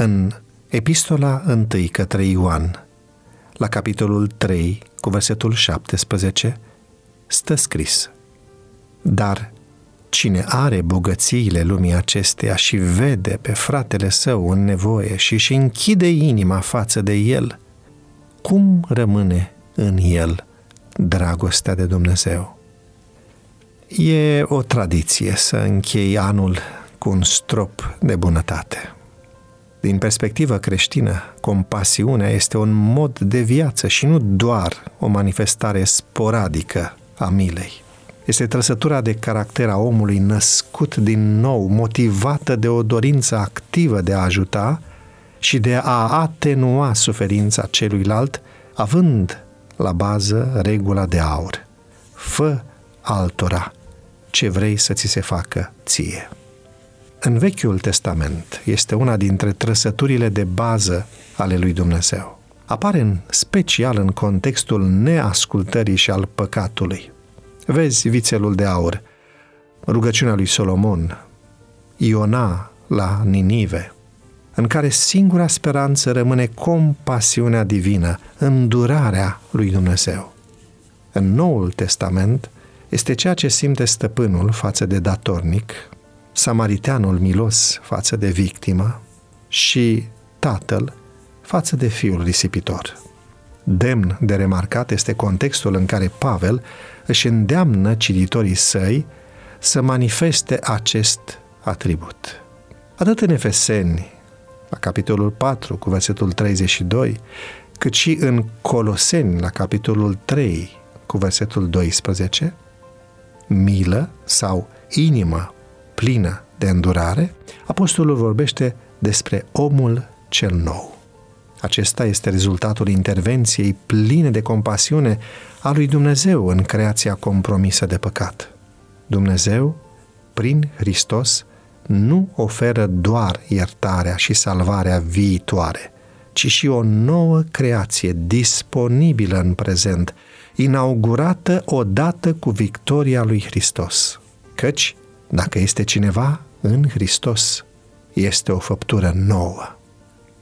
În Epistola 1 către Ioan, la capitolul 3, cu versetul 17, stă scris Dar cine are bogățiile lumii acesteia și vede pe fratele său în nevoie și își închide inima față de el, cum rămâne în el dragostea de Dumnezeu? E o tradiție să închei anul cu un strop de bunătate. Din perspectivă creștină, compasiunea este un mod de viață și nu doar o manifestare sporadică a milei. Este trăsătura de caracter a omului născut din nou, motivată de o dorință activă de a ajuta și de a atenua suferința celuilalt, având la bază regula de aur. Fă altora ce vrei să ți se facă ție. În Vechiul Testament este una dintre trăsăturile de bază ale lui Dumnezeu. Apare în special în contextul neascultării și al păcatului. Vezi vițelul de aur, rugăciunea lui Solomon, Iona la Ninive, în care singura speranță rămâne compasiunea divină, îndurarea lui Dumnezeu. În Noul Testament este ceea ce simte stăpânul față de datornic, samariteanul milos față de victimă și tatăl față de fiul risipitor. Demn de remarcat este contextul în care Pavel își îndeamnă cititorii săi să manifeste acest atribut. Atât în Efeseni, la capitolul 4, cu versetul 32, cât și în Coloseni, la capitolul 3, cu versetul 12, milă sau inimă plină de îndurare, apostolul vorbește despre omul cel nou. Acesta este rezultatul intervenției pline de compasiune a lui Dumnezeu în creația compromisă de păcat. Dumnezeu, prin Hristos, nu oferă doar iertarea și salvarea viitoare, ci și o nouă creație disponibilă în prezent, inaugurată odată cu victoria lui Hristos. Căci, dacă este cineva în Hristos, este o făptură nouă.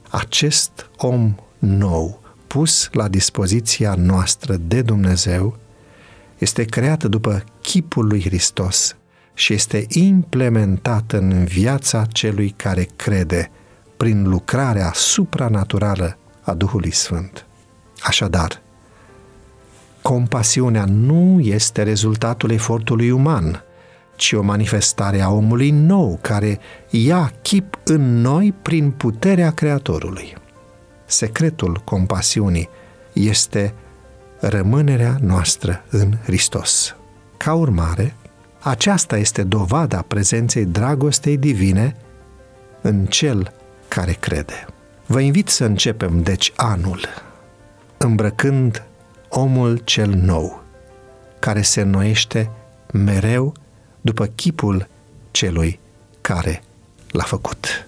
Acest om nou, pus la dispoziția noastră de Dumnezeu, este creat după chipul lui Hristos și este implementat în viața celui care crede prin lucrarea supranaturală a Duhului Sfânt. Așadar, compasiunea nu este rezultatul efortului uman, ci o manifestare a omului nou care ia chip în noi prin puterea Creatorului. Secretul compasiunii este rămânerea noastră în Hristos. Ca urmare, aceasta este dovada prezenței dragostei divine în cel care crede. Vă invit să începem, deci, anul îmbrăcând omul cel nou, care se înnoiește mereu după chipul celui care l-a făcut.